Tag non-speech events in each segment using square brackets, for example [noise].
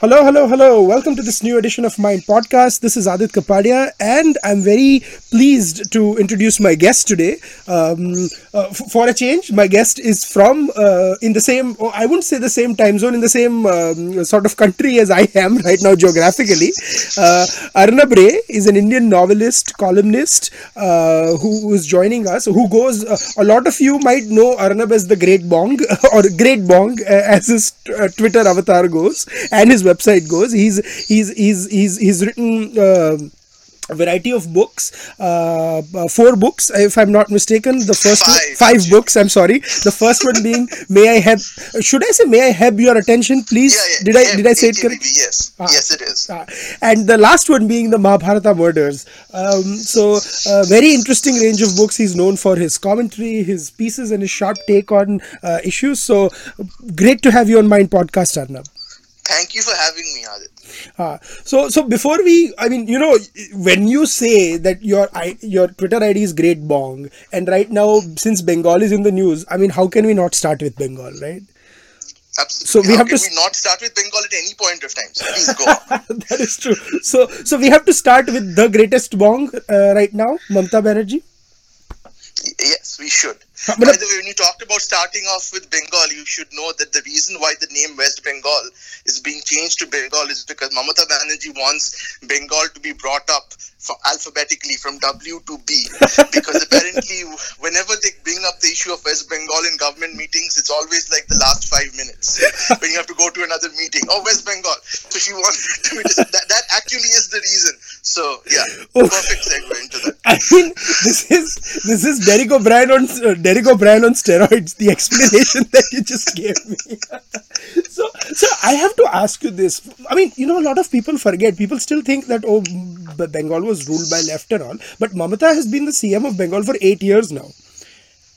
Hello, hello, hello. Welcome to this new edition of Mind Podcast. This is Aadit Kapadia, and I'm very pleased to introduce my guest today. Um, uh, f- for a change, my guest is from uh, in the same, oh, I wouldn't say the same time zone, in the same um, sort of country as I am [laughs] right now geographically. Uh, Arnab Ray is an Indian novelist, columnist uh, who is joining us, who goes, uh, a lot of you might know Arnab as the Great Bong [laughs] or Great Bong uh, as his uh, Twitter avatar goes and his website goes. He's he's he's he's he's written. Uh, a variety of books, uh, uh, four books, if I'm not mistaken. The first one, Five. five books. I'm sorry. The first one being, [laughs] "May I have?" Should I say, "May I have your attention, please"? Yeah, yeah. Did I did I say it correctly? Yes. Ah. Yes, it is. Uh, and the last one being the Mahabharata murders. Um, so, uh, very interesting range of books. He's known for his commentary, his pieces, and his sharp take on uh, issues. So, great to have you on Mind Podcast, Arnab. Thank you for having me, Aadit. Uh, so, so before we, I mean, you know, when you say that your I, your Twitter ID is Great Bong, and right now since Bengal is in the news, I mean, how can we not start with Bengal, right? Absolutely. So we How have can to we not start with Bengal at any point of time? So please go [laughs] that is true. So, so we have to start with the greatest Bong uh, right now, Mamta Banerjee. Yes, we should. By the way, when you talked about starting off with Bengal, you should know that the reason why the name West Bengal is being changed to Bengal is because Mamata Banerjee wants Bengal to be brought up for alphabetically from W to B. because apparently, whenever they bring up the issue of West Bengal in government meetings, it's always like the last five minutes when you have to go to another meeting. Oh, West Bengal. So she wants [laughs] to be that, that actually is the reason. So yeah, perfect segue into that. I mean, this is this is Derek O'Brien on uh, Derek O'Brien on steroids. The explanation [laughs] that you just gave me. [laughs] so, so I have to ask you this. I mean, you know, a lot of people forget. People still think that oh, Bengal was ruled by left and all. But Mamata has been the CM of Bengal for eight years now.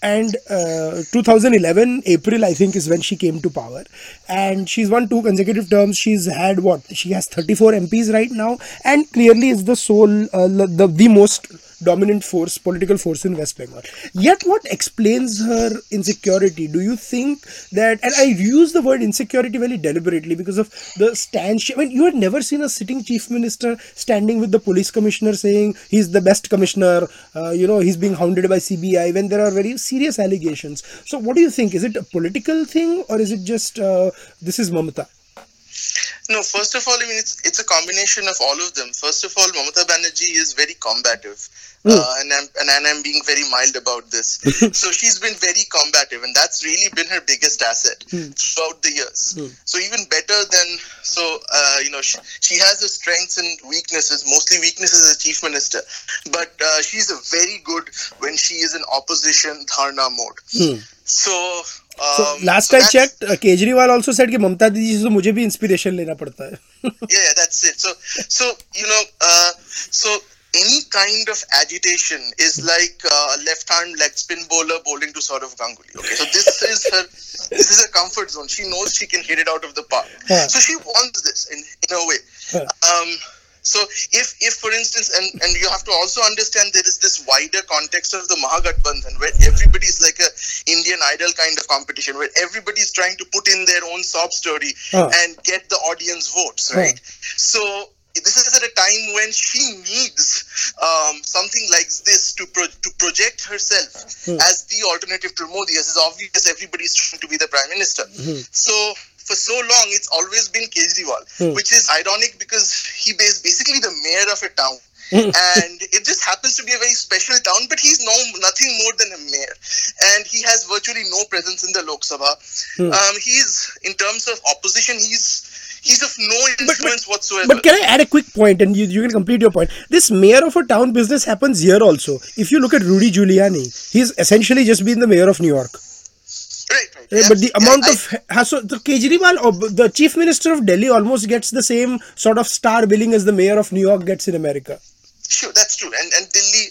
And uh, 2011 April, I think, is when she came to power, and she's won two consecutive terms. She's had what? She has 34 MPs right now, and clearly is the sole, uh, the the most dominant force, political force in West Bengal. Yet, what explains her insecurity? Do you think that? And I use the word insecurity very deliberately because of the stand. She, I mean, you had never seen a sitting chief minister standing with the police commissioner saying he's the best commissioner. Uh, you know, he's being hounded by CBI when there are very serious allegations. So, what do you think? Is it a political thing or is it just uh, this is Mamata? No, first of all, I mean it's it's a combination of all of them. First of all, Mamata Banerjee is very combative, uh, and I'm and, and I'm being very mild about this. [laughs] so she's been very combative, and that's really been her biggest asset throughout the years. So even better than so, uh, you know, she, she has her strengths and weaknesses. Mostly weaknesses as chief minister, but uh, she's a very good when she is in opposition dharna mode. So. Um, that's- checked, uh, Kejriwal also said कि ममता दीदी से तो मुझे भी inspiration लेना पड़ता है. yeah, that's it. So, so you know, uh, any kind of agitation is like uh, a left-hand leg spin bowler bowling to sort of Ganguly. Okay, so this is her, this is her comfort zone. She knows she can hit it out of the park. Yeah. So she wants this in in a way. Um, so if, if for instance, and, and you have to also understand there is this wider context of the Mahagathbandhan where everybody is like a Indian Idol kind of competition where everybody is trying to put in their own sob story and get the audience votes, right? So this is at a time when she needs um, something like this to pro- to project herself Hmm. as the alternative to Modi. As is obvious, everybody is trying to be the prime minister. Hmm. So for so long, it's always been Kejriwal, Hmm. which is ironic because he is basically the mayor of a town. Hmm. [laughs] and it just happens to be a very special town, but he's no nothing more than a mayor, and he has virtually no presence in the Lok Sabha. Hmm. Um, he's in terms of opposition, he's he's of no influence whatsoever. But can I add a quick point and you, you can complete your point? This mayor of a town business happens here also. If you look at Rudy Giuliani, he's essentially just been the mayor of New York. Right, right. Uh, But the amount I- of has so the Kejriwal or the chief minister of Delhi almost gets the same sort of star billing as the mayor of New York gets in America. Sure, that's true. And and Delhi,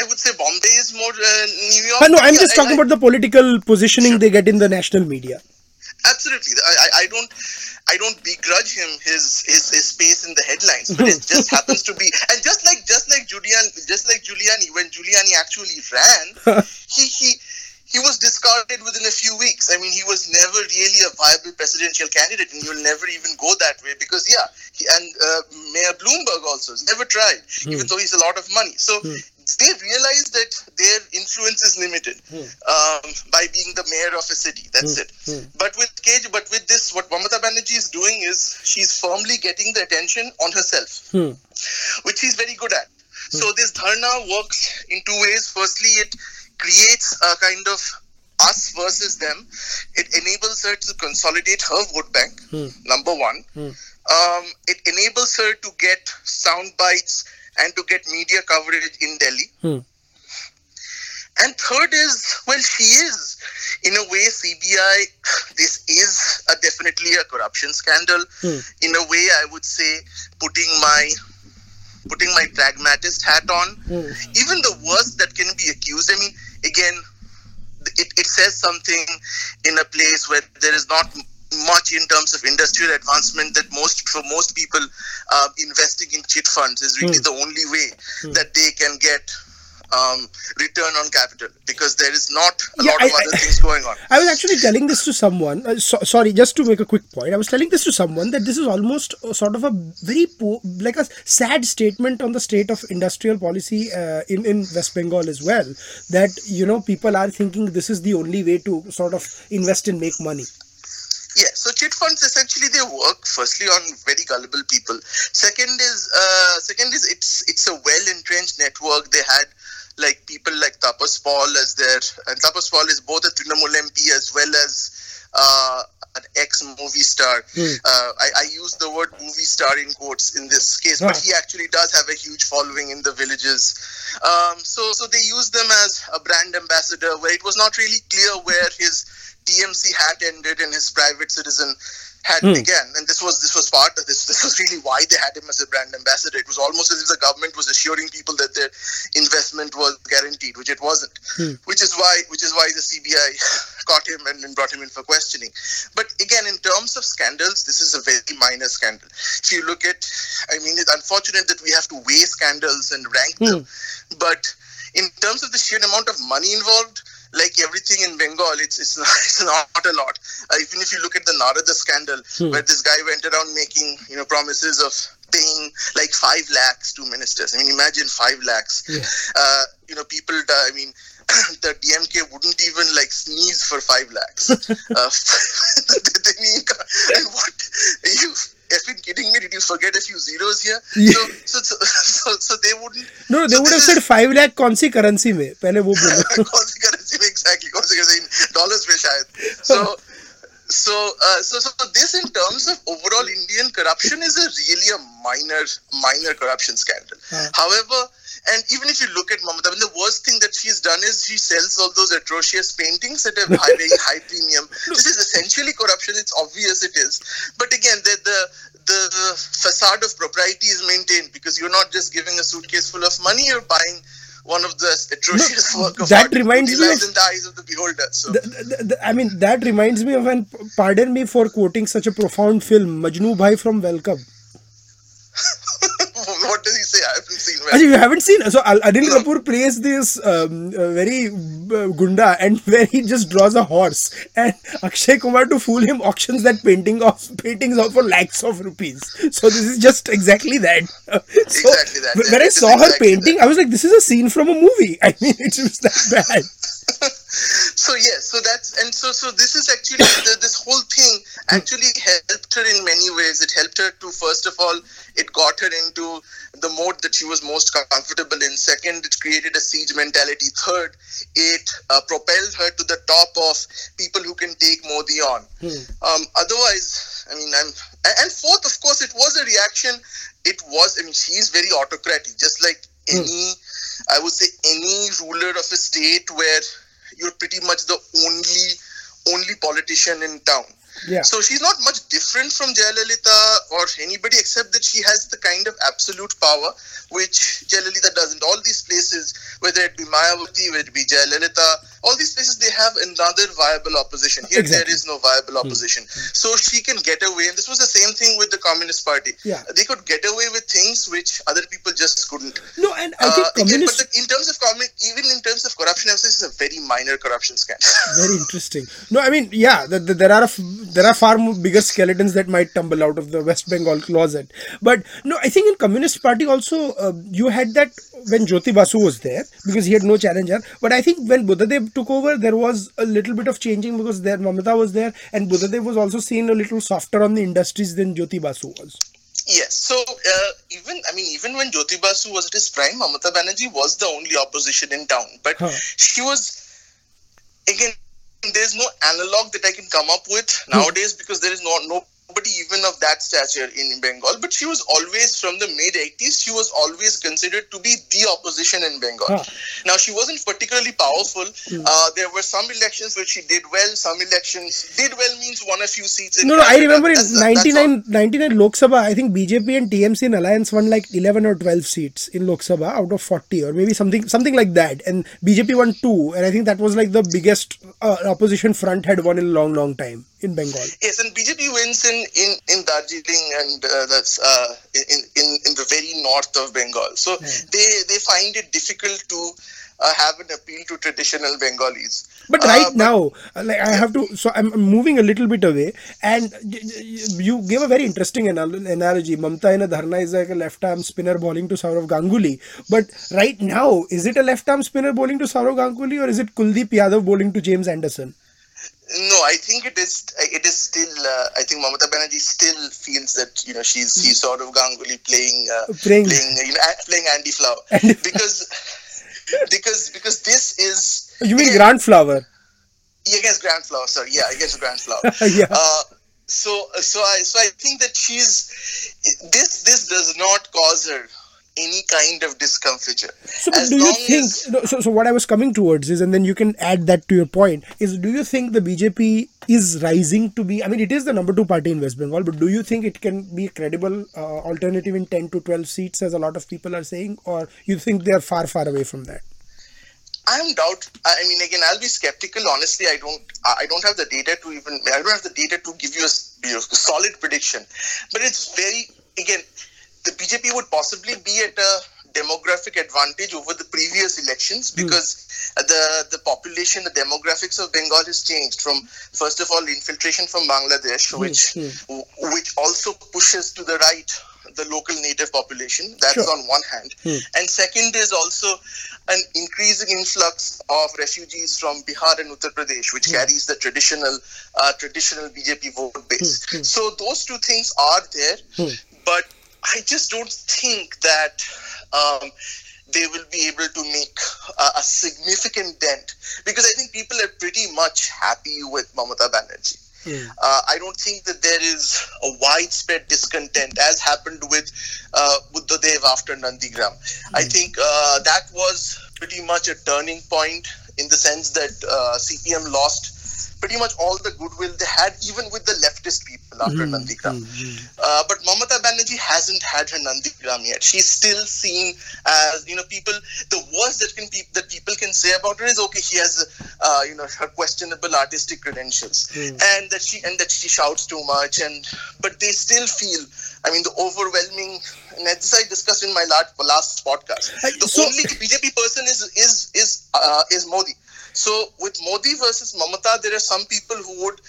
I would say Bombay is more uh, New York. Uh, no, I'm just I- talking I- about the political positioning they get in the national media. Absolutely, I, I, I don't, I don't begrudge him his, his his space in the headlines, but it just [laughs] happens to be, and just like just like Giuliani, just like Giuliani, when Giuliani actually ran, [laughs] he he he was discarded within a few weeks. I mean, he was never really a viable presidential candidate, and you'll never even go that way because, yeah, he, and uh, Mayor Bloomberg also has never tried, hmm. even though he's a lot of money. So hmm. they realize that their influence is limited hmm. um, by being the mayor of a city. That's hmm. it. Hmm. But with Cage, but with this, what Mamata Banerjee is doing is she's firmly getting the attention on herself, hmm. which she's very good at. So this dharna works in two ways. Firstly, it creates a kind of us versus them. It enables her to consolidate her vote bank, hmm. number one. Hmm. Um, it enables her to get sound bites and to get media coverage in Delhi. Hmm. And third is, well, she is, in a way, CBI, this is a, definitely a corruption scandal. Hmm. In a way, I would say, putting my putting my pragmatist hat on. Hmm. Even the worst that can be accused, I mean, again, it, it says something in a place where there is not much in terms of industrial advancement that most for most people uh, investing in chit funds is really mm. the only way mm. that they can get um, return on capital because there is not a yeah, lot of I, other I, things going on. I was actually telling this to someone. Uh, so, sorry, just to make a quick point, I was telling this to someone that this is almost sort of a very po- like a sad statement on the state of industrial policy uh, in in West Bengal as well. That you know people are thinking this is the only way to sort of invest and make money. Yeah, so chit funds essentially they work firstly on very gullible people. Second is uh, second is it's it's a well entrenched network. They had like people like Tapas Paul as their and Tapas Paul is both a Trinamool MP as well as uh, an ex movie star. Mm. Uh, I, I, use the word movie star in quotes in this case, but he actually does have a huge following in the villages. Um, so, so they use them as a brand ambassador, where it was not really clear where his TMC hat ended and his private citizen had hmm. began, and this was this was part of this. This was really why they had him as a brand ambassador. It was almost as if the government was assuring people that their investment was guaranteed, which it wasn't. Hmm. Which is why which is why the CBI caught him and, and brought him in for questioning. But again, in terms of scandals, this is a very minor scandal. If you look at, I mean, it's unfortunate that we have to weigh scandals and rank hmm. them, but in terms of the sheer amount of money involved like everything in Bengal, it's it's [laughs] not, it's not a lot. Uh, even if you look at the Narada scandal, hmm. where this guy went around making you know promises of paying like five lakhs to ministers. I mean, imagine five lakhs. Yeah. Uh, you know, people. Die. I mean, [coughs] the DMK wouldn't even like sneeze for five lakhs. [laughs] uh, [laughs] and what you effing kidding me? Did you forget a few zeros here? Yeah. So, so, so, so, so they wouldn't. No, they so would have said five lakh कौन सी currency में पहले वो बोलो. कौन सी currency में exactly कौन सी currency in dollars में शायद. So. So, uh, so, so this in terms of overall Indian corruption is a really a minor, minor corruption scandal. Uh. However, and even if you look at Mamata, I mean, the worst thing that she's done is she sells all those atrocious paintings at a high, very high premium. This is essentially corruption. It's obvious it is. But again, the, the the facade of propriety is maintained because you're not just giving a suitcase full of money, you're buying one of the atrocious no, work of that art reminds me of, in the eyes of the beholder. So. The, the, the, I mean, that reminds me of, and pardon me for quoting such a profound film, Majnu Bhai from Welcome. [laughs] what does he say? Seen. You haven't seen? So Anil no. Kapoor plays this um, uh, very uh, gunda, and [laughs] where he just draws a horse, and Akshay Kumar to fool him auctions that painting off paintings off for lakhs of rupees. So this is just exactly that. [laughs] so exactly that. When I saw exactly her painting, that. I was like, this is a scene from a movie. [laughs] I mean, it was that bad. So yes, so that's and so so this is actually the, this whole thing actually helped her in many ways. It helped her to first of all, it got her into the mode that she was most comfortable in. Second, it created a siege mentality. Third, it uh, propelled her to the top of people who can take Modi on. Hmm. Um, otherwise, I mean, I'm and fourth, of course, it was a reaction. It was, I mean, she's very autocratic, just like Hmm. any, I would say, any ruler of a state where you're pretty much the only only politician in town. Yeah. So she's not much different from Jayalalitha or anybody except that she has the kind of absolute power which Jayalalitha doesn't. All these places, whether it be Mayawati, whether it be Jayalalitha, all these places they have another viable opposition. Here Exactly. there is no viable opposition, so she can get away. And this was the same thing with the Communist Party. Yeah. they could get away with things which other people just couldn't. No, and I think Uh, again, communist. but the, in terms of commun- even in terms of corruption, I would say this is a very minor corruption scandal. [laughs] very interesting. No, I mean, yeah, the, the, there are a f- there are far more bigger skeletons that might tumble out of the West Bengal closet. But no, I think in Communist Party also uh, you had that when Jyoti Basu was there because he had no challenger. But I think when Buddhadev took over, there was a little bit of changing because there Mamata was there and Buddhadev was also seen a little softer on the industries than Jyoti Basu was. Yes. So uh, even I mean even when Jyoti Basu was at his prime, Mamata Banerjee was the only opposition in town. But Huh. she was again. There's no analog that I can come up with nowadays because there is no nobody even of that stature in Bengal. But she was always from the mid 80s. She was always considered to be the opposition in Bengal. Huh. Now she wasn't particularly powerful. Uh, there were some elections where she did well. Some elections did well means won a few seats. In No, no, I remember in That's-. 99, 99 Lok Sabha, I think BJP and TMC in alliance won like 11 or 12 seats in Lok Sabha out of 40 or maybe something something like that. And BJP won two. And I think that was like the biggest uh, opposition front had won in a long, long time in Bengal. Yes, and BJP wins in in in Darjeeling and uh, that's uh, in in in the very north of Bengal. So they they find it difficult to uh, have an appeal to traditional Bengalis. But Uh, right now, uh, like I have to, so I'm moving a little bit away, and you gave a very interesting anal- analogy. Mamta in a dharna is like a left arm spinner bowling to Saurav Ganguly. But right now, is it a left arm spinner bowling to Saurav Ganguly, or is it Kuldeep Yadav bowling to James Anderson? No, I think it is. It is still. Uh, I think Mamata Banerjee still feels that you know she's she's Saurav Ganguly playing uh, Playing- playing you know playing [laughs] Andy Flower because because because this is You mean again, Grant Flower? Yeah, against Grant Flower. Sorry, yeah, against Grant Flower. [laughs] Yeah. Uh, so, so I, so I think that she's this. This does not cause her any kind of discomfiture. So, but do you think? as- So, so what I was coming towards is, and then you can add that to your point. Is do you think the BJP is rising to be? I mean, it is the number two party in West Bengal, but do you think it can be a credible uh, alternative in ten to twelve seats, as a lot of people are saying, or you think they are far, far away from that? I'm doubt. I mean, again, I'll be skeptical. Honestly, I don't. I don't have the data to even. I don't have the data to give you a, you know, solid prediction. But it's very again. The BJP would possibly be at a demographic advantage over the previous elections hmm. because the the population, the demographics of Bengal has changed from first of all infiltration from Bangladesh, hmm, which hmm. which also pushes to the right the local native population. That's Sure. on one hand, and second is also an increasing influx of refugees from Bihar and Uttar Pradesh, which carries the traditional uh, traditional BJP vote base. So those two things are there, but I just don't think that um, they will be able to make a, a significant dent because I think people are pretty much happy with Mamata Banerjee. Uh, I don't think that there is a widespread discontent as happened with uh, Buddhadev after Nandigram. I think uh, that was pretty much a turning point in the sense that uh, CPM lost pretty much all the goodwill they had, even with the leftist people after Nandigram. Uh, but Mamata Banerjee hasn't had her Nandigram yet. She's still seen as you know people. The worst that can pe- that people can say about her is okay. She has uh, you know her questionable artistic credentials, and that she and that she shouts too much. And but they still feel. I mean, the overwhelming. And this I discussed in my last, last podcast. The so- only BJP person is is is uh, is Modi. So with Modi versus Mamata, there are some people who would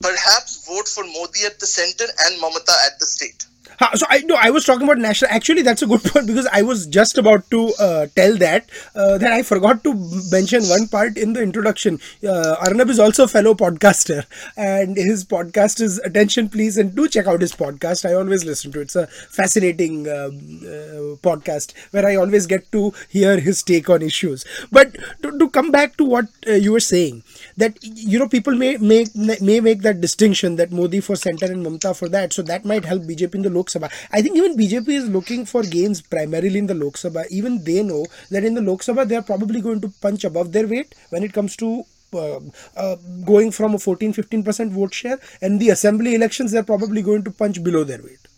perhaps vote for Modi at the center and Mamata at the state. So I no, I was talking about national. Actually, that's a good [laughs] point because I was just about to uh, tell that uh, that I forgot to mention one part in the introduction. Uh, Arnab is also a fellow podcaster, [laughs] and his podcast is Attention Please, and do check out his podcast. I always listen to it. It's a fascinating um, uh, podcast where I always get to hear his take on issues. But to, to come back to what uh, you were saying, that you know people may make may make that distinction that Modi for center and Mamta for that, so that might help BJP in the Lok Sabha. I think even BJP is looking for gains primarily in the Lok Sabha. Even they know that in the Lok Sabha they are probably going to punch above their weight when it comes to uh, uh, going from a 14 15% vote share and the assembly elections they're probably going to punch below their weight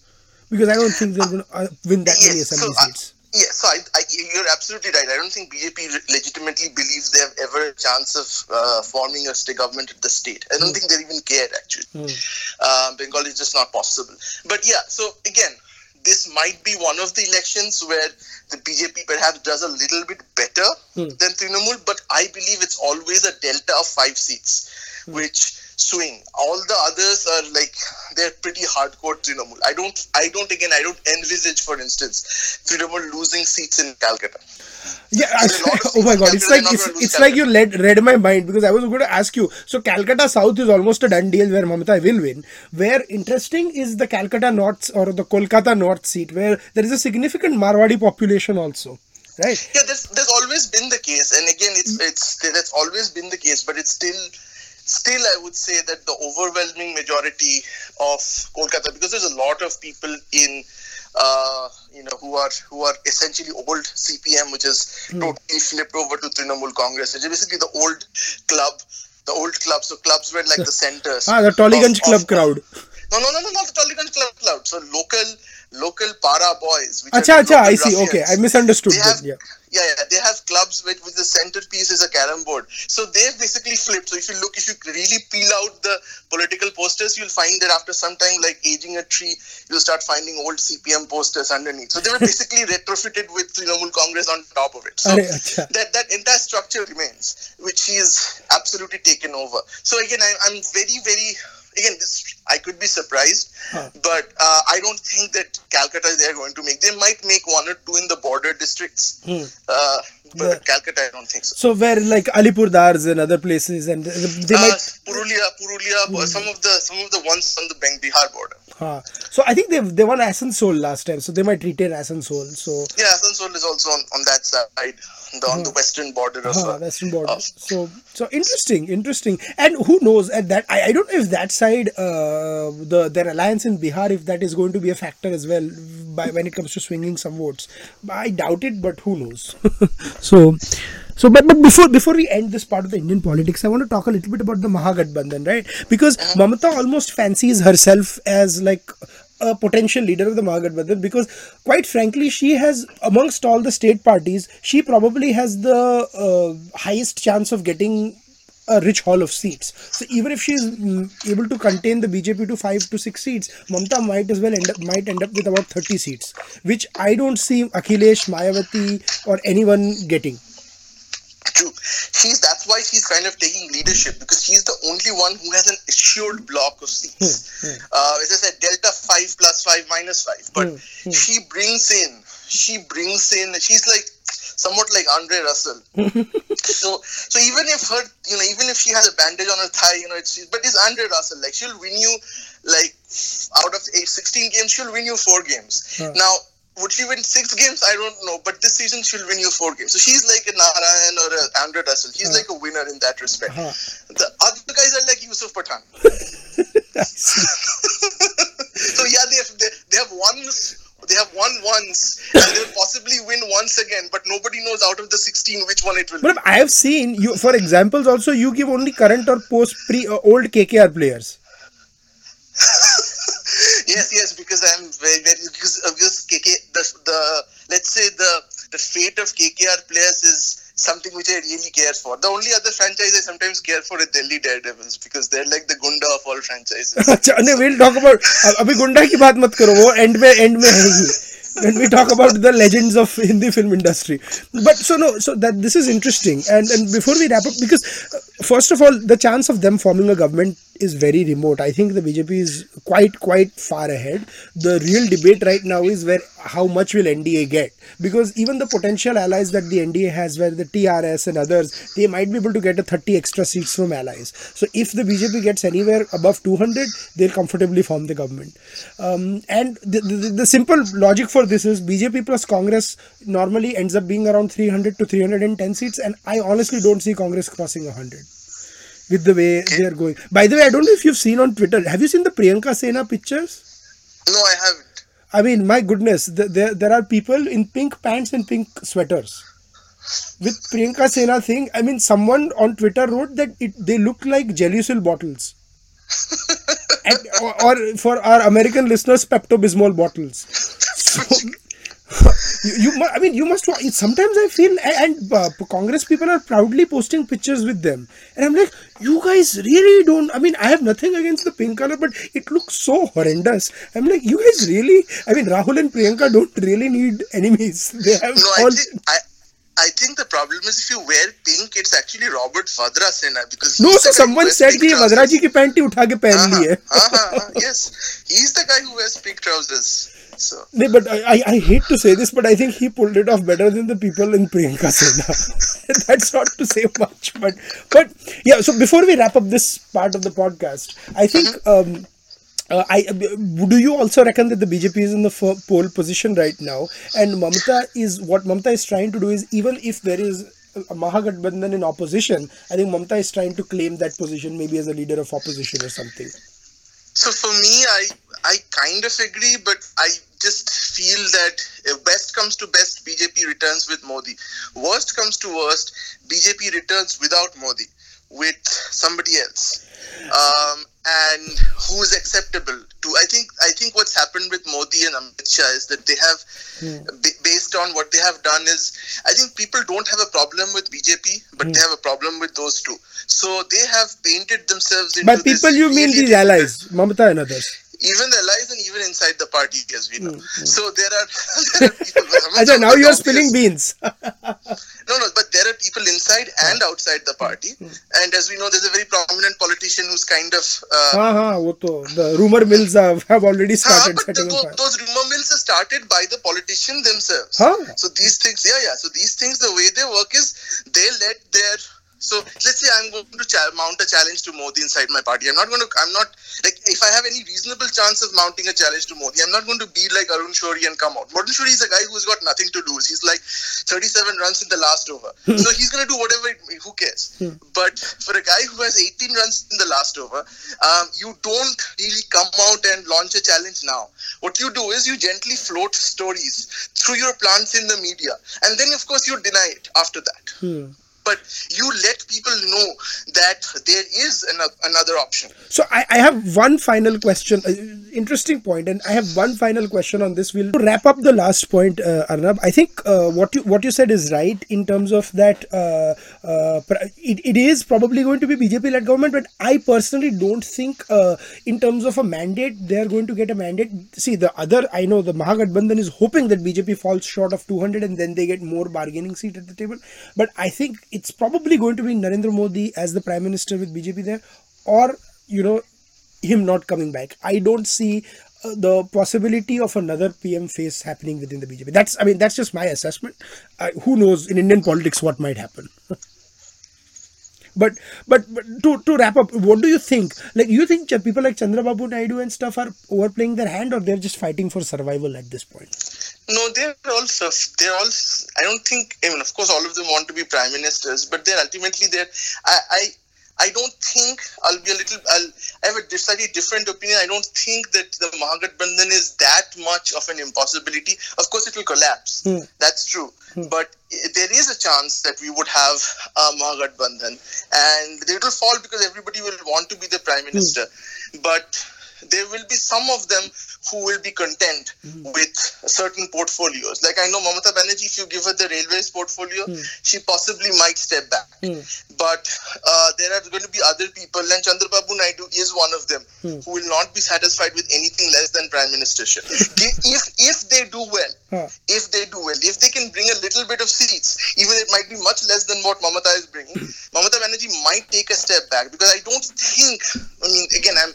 because i don't think they're going to uh, win that many Yes, assembly uh, seats Yeah, so I, I, you're absolutely right. I don't think BJP legitimately believes they have ever a chance of uh, forming a state government at the state. I don't Mm. think they even care actually. Mm. Uh, Bengal is just not possible. But yeah, so again, this might be one of the elections where the BJP perhaps does a little bit better Hmm. than Trinamool, but I believe it's always a delta of five seats, Hmm. which swing. All the others are like they're pretty hardcore Trinamool. I don't, I don't again, I don't envisage, for instance, Trinamool losing seats in Calcutta. Yeah, There's a lot of [laughs] oh my god, it's like it's, it's like you read, read my mind because I was going to ask you. So Calcutta South is almost a done deal where Mamata will win. Where interesting is the Calcutta North or the Kolkata North seat where there is a significant Marwadi population also, right? Yeah, there's, there's always been the case, and again, it's it's that's always been the case, but it's still still I would say that the overwhelming majority of Kolkata, because there's a lot of people in uh, you know who are who are essentially old CPM, which is totally flipped over to Trinamool Congress, which is basically the old club. The old club, so clubs were like the centers. Ah, the Tollygunge Club crowd. No, no, no, no, not the Tollygunge Club crowd. So local, local para boys. Which Acha, are acha, local I see. Okay. I misunderstood They have, Yeah. yeah, yeah, they have clubs with, with the centerpiece is a carom board. So they've basically flipped. So if you look, if you really peel out the political posters, you'll find that after some time, like aging a tree, you'll start finding old CPM posters underneath. So they were basically [laughs] retrofitted with Trinamool Congress on top of it. So that that entire structure remains, which is absolutely taken over. So again, I, I'm very, very again, this I could be surprised, Huh. but uh, I don't think that Calcutta they are going to make. They might make one or two in the border districts, Hmm. uh, but. Calcutta, I don't think so. So where like Alipurduars and other places, and they Uh, might. Purulia, Purulia, some of the some of the ones on the Beng Bihar border. Huh. So I think they they won Asansol last time, so they might retain Asansol. So Yeah, Asansol is also on, on that side, the, on the western border Huh, uh, western border. of- So so interesting, interesting. And who knows at that? I, I don't know if that side, uh, the their alliance in Bihar, if that is going to be a factor as well, by when it comes to swinging some votes. I doubt it, but who knows? [laughs] so. So, but, but before before we end this part of the Indian politics, I want to talk a little bit about the Mahagathbandhan, right? Because Mamata almost fancies herself as like a potential leader of the Mahagathbandhan because, quite frankly, she has, amongst all the state parties, she probably has the uh, highest chance of getting a rich haul of seats. So even if she is mm, able to contain the BJP to five to six seats, Mamta might as well end up might end up with about thirty seats, which I don't see Akhilesh, Mayawati, or anyone getting. True. She's that's why she's kind of taking leadership because she's the only one who has an assured block of seats. Uh, as I said, delta five plus five minus five. But Hmm, she brings in, she brings in. She's like somewhat like Andre Russell. [laughs] so, so even if her, you know, even if she has a bandage on her thigh, you know, it's but it's Andre Russell. Like she'll win you, like out of eight, 16 games, she'll win you four games. Huh. Now. Would she win six games? I don't know. But this season she'll win you four games. So she's like a Narayan or a Andre Russell. She's Huh. like a winner in that respect. Huh. The other guys are like Yusuf Pathan. [laughs] [laughs] So yeah, they have they, they have won they have won once and they'll possibly win once again, but nobody knows out of the 16 which one it will be. But be. I have seen you for examples. Also, you give only current or post pre uh, old KKR players. [laughs] yes, yes, because I'm very very because, uh, because KK the, the let's say the the fate of KKR players is something which I really care for. The only other franchise I sometimes care for is Delhi Daredevils because they're like the gunda of all franchises. [laughs] अच्छा नहीं we'll talk about अभी गुंडा की बात मत करो वो end में end में है ही when we talk about the legends of Hindi film industry but so no so that this is interesting and and before we wrap up because uh, first of all the chance of them forming a government is very remote. I think the BJP is quite quite far ahead. The real debate right now is where how much will NDA get? Because even the potential allies that the NDA has where the TRS and others they might be able to get a 30 extra seats from allies. So if the BJP gets anywhere above 200 they'll comfortably form the government. Um, and the, the, the simple logic for this is BJP plus Congress normally ends up being around 300 to 310 seats and I honestly don't see Congress crossing 100 with the way they are going by the way I don't know if you've seen on Twitter have you seen the Priyanka Sena pictures no, I haven't. I mean, my goodness, th- there there are people in pink pants and pink sweaters with Priyanka Sena thing. I mean, someone on Twitter wrote that it they look like Gelusil bottles, [laughs] and, or, or for our American listeners, Pepto Bismol bottles. So, you, you I mean, you must. Sometimes I feel, and uh, Congress people are proudly posting pictures with them, and I'm like, you guys really don't. I mean, I have nothing against the pink color, but it looks so horrendous. I'm like, you guys really. I mean, Rahul and Priyanka don't really need enemies. [laughs] They have no, all. I I think the problem is if you wear pink, it's actually Robert Vadra Sena because no, so someone said the Vadra ji ki panty utha ke pehen uh-huh, yes, he's the guy who wears pink trousers. So No, but I, I, hate to say this, but I think he pulled it off better than the people in Priyanka Sena. [laughs] That's not to say much, but but yeah. So before we wrap up this part of the podcast, I think um, uh, I do you also reckon that the BJP is in the f- pole position right now, and Mamta is what Mamta is trying to do is even if there is a Mahagathbandhan in opposition, I think Mamta is trying to claim that position maybe as a leader of opposition or something. So for me, I I kind of agree, but I just feel that if best comes to best, BJP returns with Modi. Worst comes to worst, BJP returns without Modi, with somebody else, um, and who's acceptable to. I think I think what's happened with Modi and Amit Shah is that they have, ba- based on what they have done, is I think people don't have a problem with BJP, but they have a problem with those two. So they have painted themselves into By people, you mean these allies, Mamata and others even the lies and even inside the party, as we know. Mm-hmm. So there are. [laughs] there are people, [laughs] now you are spilling beans. [laughs] no, no, but there are people inside hmm. and outside the party, mm-hmm. and as we know, there's a very prominent politician who's kind of. Uh, ah, ah, the rumor mills have, have already started. But the, those, those rumor mills are started by the politician themselves. So these things, yeah, yeah. So these things, the way they work is they let their so let's say I'm going to cha- mount a challenge to Modi inside my party. I'm not going to. I'm not like if I have any reasonable chance of mounting a challenge to Modi, I'm not going to be like Arun Shourie and come out. Arun Shourie is a guy who's got nothing to lose. He's like 37 runs in the last over, hmm. so he's going to do whatever. It, who cares? Hmm. But for a guy who has 18 runs in the last over, um, you don't really come out and launch a challenge now. What you do is you gently float stories through your plants in the media, and then of course you deny it after that. Hmm. But you let people know that there is an, another option. So I, I have one final question. Uh, interesting point, and I have one final question on this. We'll wrap up the last point, uh, Arnab. I think uh, what you what you said is right in terms of that. Uh, uh, it, it is probably going to be BJP-led government, but I personally don't think, uh, in terms of a mandate, they are going to get a mandate. See, the other I know the Mahagathbandhan is hoping that BJP falls short of 200 and then they get more bargaining seat at the table. But I think it's probably going to be Narendra Modi as the prime minister with BJP there, or you know him not coming back. I don't see uh, the possibility of another PM face happening within the BJP. That's, I mean, that's just my assessment. Uh, who knows in Indian politics what might happen. [laughs] but, but but to to wrap up, what do you think? Like, you think people like Chandrababu Naidu and stuff are overplaying their hand, or they're just fighting for survival at this point? No, they're all they're all. I don't think. I mean, of course, all of them want to be prime ministers, but they're ultimately they're. I I, I don't think I'll be a little. I'll. I have a slightly different opinion. I don't think that the Mahagathbandhan is that much of an impossibility. Of course, it will collapse. Hmm. That's true. Hmm. But there is a chance that we would have a Mahagathbandhan, and it will fall because everybody will want to be the prime hmm. minister. But there will be some of them who will be content hmm. with certain portfolios. Like I know Mamata Banerjee, if you give her the railways portfolio, hmm. she possibly might step back. Hmm. But uh, there are going to be other people, and Chandrababu Naidu is one of them, who will not be satisfied with anything less than prime ministership. If if they do well, Huh. if they do well, if they can bring a little bit of seats, even it might be much less than what Mamata is bringing, Mamata Banerjee might take a step back because I don't think. I mean, again, I'm.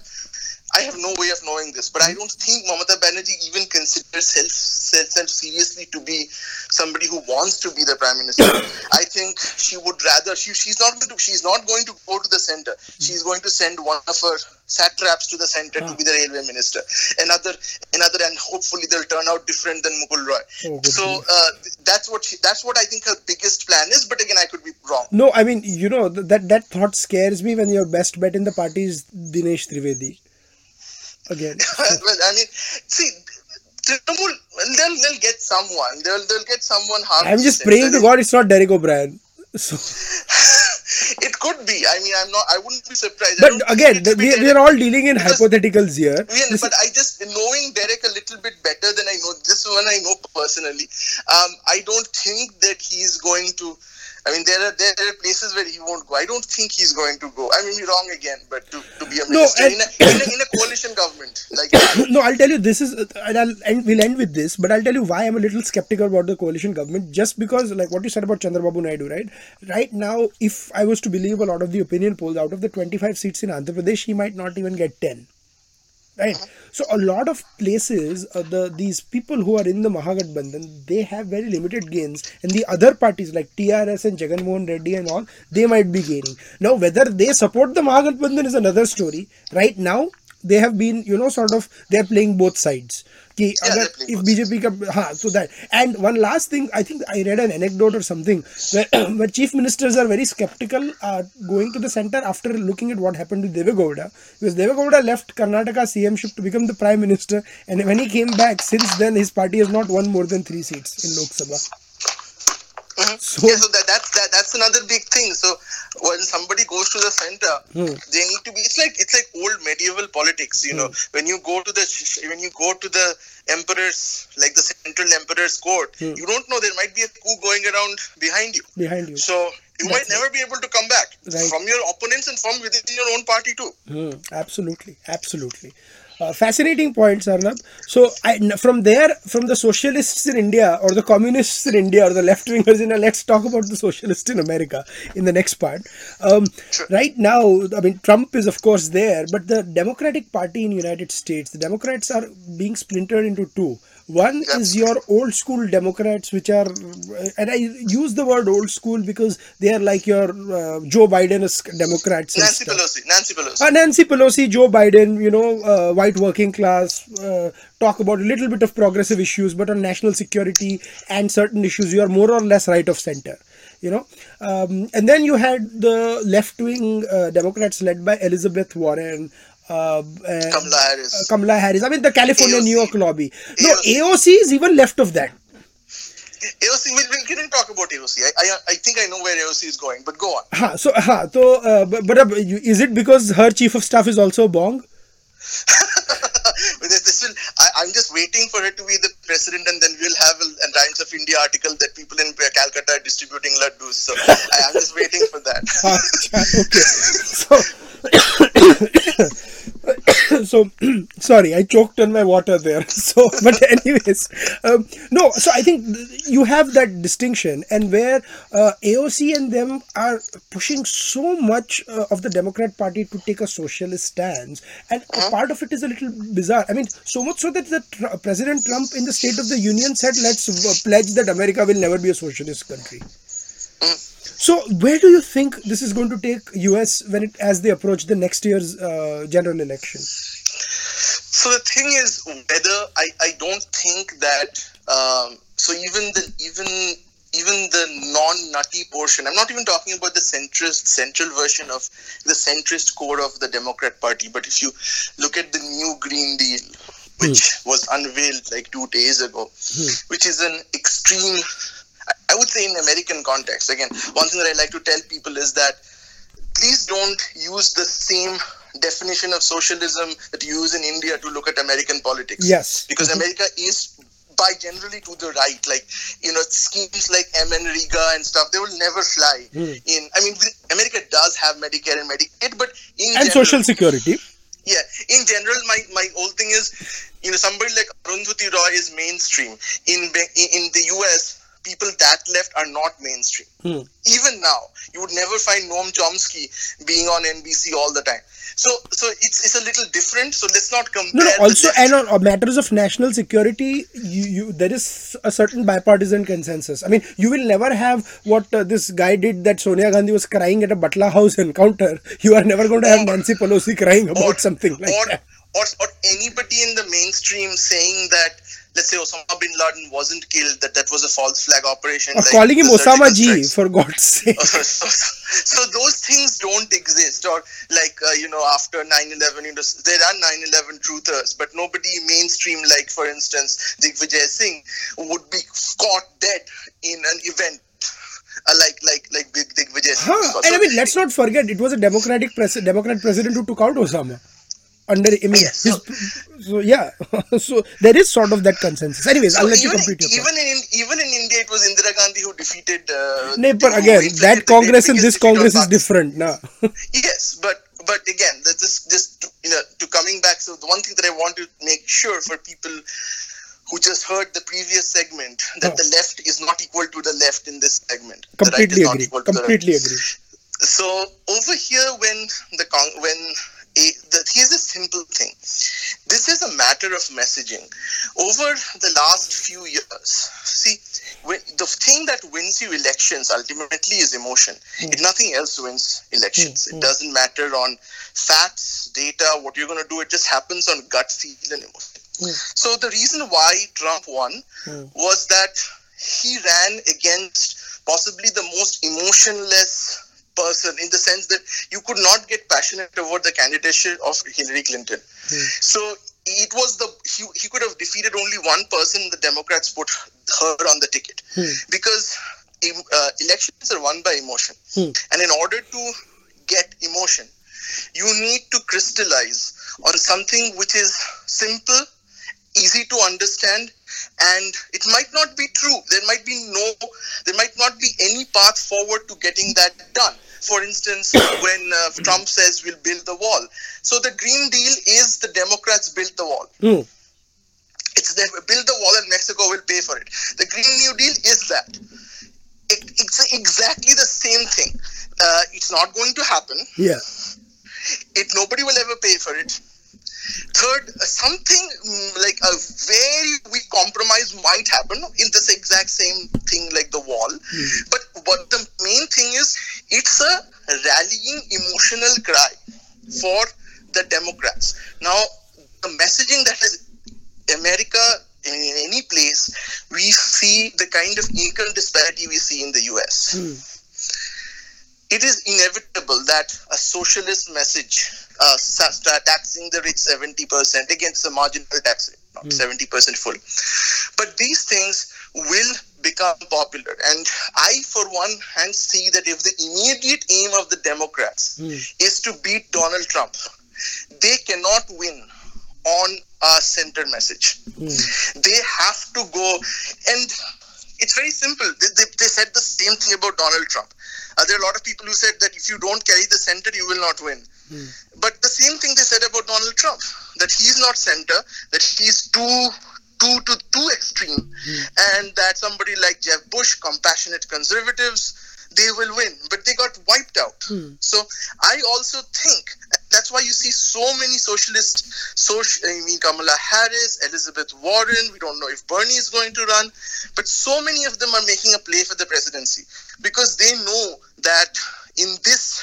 I have no way of knowing this, but I don't think Mamata Banerjee even considers herself, seriously to be somebody who wants to be the prime minister. [coughs] I think she would rather she she's not going to she's not going to go to the center. She's going to send one of her satraps to the center to be the railway minister. Another another and hopefully they'll turn out different than Mukul Roy. Oh, so uh, that's what she, that's what I think her biggest plan is. But again, I could be wrong. No, I mean, you know, that that thought scares me when your best bet in the party is Dinesh Trivedi. Again. [laughs] well, I mean, see, Trinamool, they'll, they'll get someone. They'll, they'll get someone half I'm just praying to God it's not Derek O'Brien. So, [laughs] it could be. I mean, I'm not. I wouldn't be surprised. But again, it'll we, we are all dealing in Because- hypotheticals here. Yeah, but I just knowing Derek a little bit better than I know this one I know personally. Um, I don't think that he's going to. I mean, there are there are places where he won't go. I don't think he's going to go. I may be wrong again, but to, to be a No, minister and- in, a, in, a, in a coalition government like that. [coughs] no, I'll tell you this is, and I'll and we'll end with this. But I'll tell you why I'm a little skeptical about the coalition government. Just because, like what you said about Chandrababu Naidu, right? Right now, if I was to believe a lot of the opinion polls, out of the 25 seats in Andhra Pradesh, he might not even get 10. Right. So a lot of places, uh, the these people who are in the Mahagathbandhan, they have very limited gains, and the other parties like TRS and Jagan Mohan Reddy and all, they might be gaining. Now, whether they support the Mahagathbandhan is another story. Right now, they have been you know sort of they're playing both sides. Okay if bjp ha, so that and one last thing i think i read an anecdote or something where, [clears throat] where chief ministers are very skeptical uh, going to the center after looking at what happened to Deve Gowda because Deve Gowda left karnataka cm ship to become the prime minister and when he came back since then his party has not won more than three seats in lok sabha in Lok Sabha. Mhm. So- yeah, so that, that's that, that's another big thing. So when somebody goes to the center, Hmm. they need to be. It's like it's like old medieval politics. You know, Hmm. when you go to the sh- when you go to the emperor's like the central emperor's court, Hmm. you don't know there might be a coup going around behind you. Behind you. So you might That's never be able to come back Right. from your opponents and from within your own party too. Absolutely, absolutely. Uh, fascinating points, Arnab. So, I, from there, from the socialists in India or the communists in India or the left wingers in India, let's talk about the socialists in America in the next part. Um, Sure. Right now, I mean, Trump is of course there, but the Democratic Party in United States, the Democrats are being splintered into two. One Yeah. is your old school Democrats, which are, and I use the word old school because they are like your uh, Joe Biden Democrats. Nancy. Pelosi, Nancy Pelosi. Uh, Nancy Pelosi, Joe Biden, you know, uh, white working class, uh, talk about a little bit of progressive issues, but on national security and certain issues, you are more or less right of center. You know, um, and then you had the left-wing uh, Democrats led by Elizabeth Warren, uh, Kamala Harris. uh, Kamala Harris. I mean, the California New York lobby. No, AOC. AOC is even left of that. AOC, we, we can talk about AOC. I, I, I think I know where AOC is going, but go on. Ha, so, ha, so, uh, but, but uh, is it because her chief of staff is also Bong? This, this will, I, I'm just waiting for her to be the president, and then we'll have a, a Times of India article that people in Calcutta are distributing laddus. So I, I'm just waiting for that. [laughs] okay. So, [coughs] [coughs] [coughs] [laughs] so [clears throat] sorry, I choked on my water there. [laughs] So, but anyways, um, no. So I think you have that distinction, and where uh, AOC and them are pushing so much uh, of the Democrat Party to take a socialist stance, and a part of it is a little bizarre. I mean, so much so that the tr- President Trump in the State of the Union said, "Let's uh, pledge that America will never be a socialist country." So, where do you think this is going to take US when it as they approach the next year's uh, general election? So the thing is, whether I, I don't think that um, so even the even even the non-nutty portion. I'm not even talking about the centrist central version of the centrist core of the Democrat Party. But if you look at the new Green Deal, which was unveiled like two days ago, which is an extreme. I- would say in American context. Again, one thing that I like to tell people is that please don't use the same definition of socialism that you use in India to look at American politics. Yes. Because mm-hmm. America is by generally to the right. Like, you know, schemes like MNREGA and stuff, they will never fly hmm. in. I mean, America does have Medicare and Medicaid, but in And general, social security. yeah, in general, my, my whole thing is, you know, somebody like Arundhati Roy is mainstream. In in the US, people that left are not mainstream. Even now, you would never find Noam Chomsky being on NBC all the time. So, so it's it's a little different. So let's not compare. No, no. Also, and on, on matters of national security, you, you there is a certain bipartisan consensus. I mean, you will never have what uh, this guy did that Sonia Gandhi was crying at a Batla House [laughs] encounter. You are never going to have Nancy Pelosi crying about or, something like or, that. Or, or anybody in the mainstream saying that, let's say Osama bin Laden wasn't killed, that that was a false flag operation. Or like calling him Osama G, strikes. for God's [laughs] sake. so, so those things don't exist or like uh, you know after 9-11 you know, there are 9-11 truthers but nobody mainstream like for instance digvijay singh would be caught dead in an event uh, like like like big digvijay singh Huh. caught. And I mean, let's not forget, it was a Democratic pres- Democrat president who took out Osama. Under I mean, Yes, his, so yeah [laughs] so there is sort of that consensus anyways i'll let you even, complete your point. even in even in India, it was Indira Gandhi who defeated. Uh, No, but again that congress and this congress is different now [laughs] Yes, but but again, that this just to, you know to coming back. So the one thing that I want to make sure for people who just heard the previous segment that Oh. the left is not equal to the left in this segment. The right completely agree completely agree So over here, when the con- when a, the, here's a simple thing. This is a matter of messaging. Over the last few years, see, when, the thing that wins you elections ultimately is emotion. Hmm. If nothing else wins elections, hmm. it hmm. doesn't matter on facts, data, what you're going to do. It just happens on gut feel and emotion. So the reason why Trump won was that he ran against possibly the most emotionless person in the sense that you could not get passionate over the candidacy of Hillary Clinton. Hmm. So it was the he, he could have defeated only one person. The Democrats put her on the ticket hmm. because em- uh, elections are won by emotion, hmm. and in order to get emotion, you need to crystallize on something which is simple, easy to understand, and it might not be true. There might be no, there might not be any path forward to getting that done. For instance, when uh, Trump says we'll build the wall, so the Green Deal is the Democrats built the wall. Hmm. It's they build the wall and Mexico will pay for it. The Green New Deal is that. It, it's exactly the same thing. Uh, it's not going to happen. yeah It nobody will ever pay for it. Third, something mm, like a very weak compromise might happen in this exact same thing like the wall. But what the main thing is, it's a rallying emotional cry for the Democrats. Now, the messaging that is America in any place, we see the kind of income disparity we see in the US. It is inevitable that a socialist message, uh, taxing the rich 70% against the marginal tax rate, not hmm. 70% full. But these things will become popular. And I, for one hand, see that if the immediate aim of the Democrats hmm. is to beat Donald Trump, they cannot win on a center message. Hmm. They have to go, and it's very simple. They, they, they said the same thing about Donald Trump. Uh, there are a lot of people who said that if you don't carry the center, you will not win. Hmm. But the same thing they said about Donald Trump that he's not center, that he's too too to too extreme, hmm. and that somebody like Jeb Bush, compassionate conservatives, they will win. But they got wiped out. Hmm. So I also think that's why you see so many socialist, social. I mean Kamala Harris, Elizabeth Warren. We don't know if Bernie is going to run, but so many of them are making a play for the presidency because they know that in this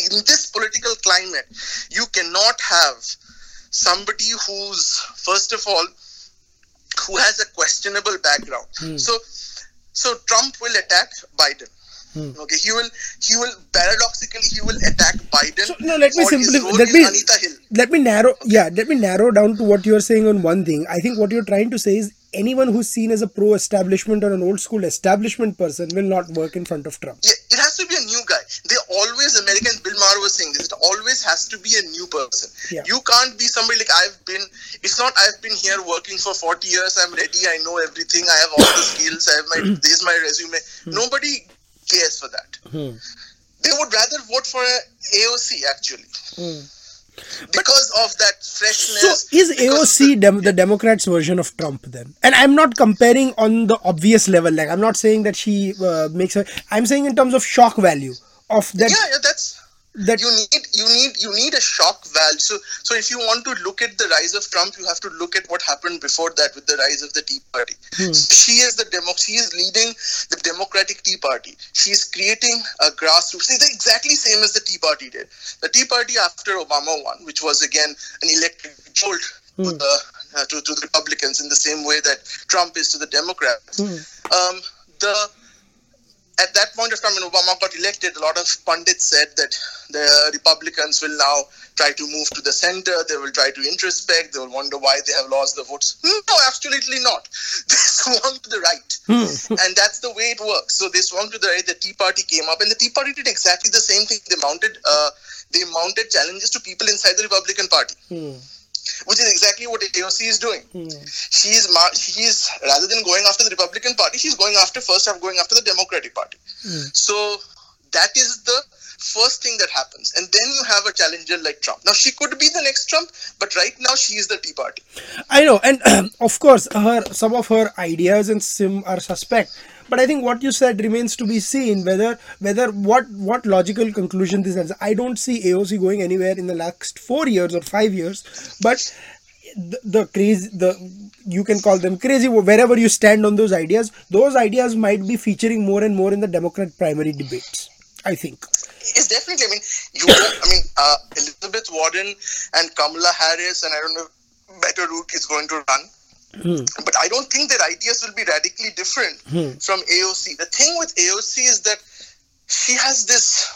in this political climate, you cannot have somebody who's first of all who has a questionable background. Hmm. So, so Trump will attack Biden. Hmm. Okay, he will he will paradoxically he will attack Biden. So, no, let me simply let me let me narrow yeah let me narrow down to what you're saying on one thing. I think what you're trying to say is anyone who's seen as a pro-establishment or an old school establishment person will not work in front of Trump. Yeah, it has to be a new guy. They always Americans. Bill Maher was saying this. It always has to be a new person. Yeah. You can't be somebody like I've been. It's not I've been here working for forty years. I'm ready. I know everything. I have all the skills. I have my. [clears throat] this is my resume. Hmm. Nobody cares for that. They would rather vote for a AOC actually. Because of that So freshness. is because of AOC dem- the Democrats' version of Trump then? And I'm not comparing on the obvious level. Like I'm not saying that she uh, makes her. I'm saying in terms of shock value of that. yeah, yeah, that's that you need you need you need a shock valve So so if you want to look at the rise of Trump, you have to look at what happened before that with the rise of the Tea Party. So she is the demo. She is leading the Democratic Tea Party. She is creating a grassroots. It's exactly same as the Tea Party did. The Tea Party after Obama won, which was again an electric jolt to, the, uh, to to the Republicans in the same way that Trump is to the Democrats. Um, the at that point of time when Obama got elected, a lot of pundits said that the Republicans will now try to move to the center, they will try to introspect, they will wonder why they have lost the votes. Hmm, no, absolutely not. [laughs] They swung to the right. Hmm. and that's the way it works. So they swung to the right, the Tea Party came up, and the Tea Party did exactly the same thing. They mounted uh, they mounted challenges to people inside the Republican Party. Hmm. Which is exactly what AOC is doing. Hmm. She's mar- she's rather than going after the Republican Party, she's going after first half going after the Democratic Party. Hmm. So that is the first thing that happens, and then you have a challenger like Trump. Now she could be the next Trump, but right now she is the Tea Party. I know, and [clears throat] of course, her some of her ideas and sim are suspect. But I think what you said remains to be seen whether whether what what logical conclusion this has. I don't see AOC going anywhere in the next four years or five years, but the, the crazy the you can call them crazy wherever you stand on those ideas. Those ideas might be featuring more and more in the Democrat primary debates. I think. It's definitely. I mean, you. [coughs] I mean, uh, Elizabeth Warren and Kamala Harris, and I don't know, Beto O'Rourke is going to run. Hmm. But I don't think their ideas will be radically different Hmm. from AOC. The thing with AOC is that she has this,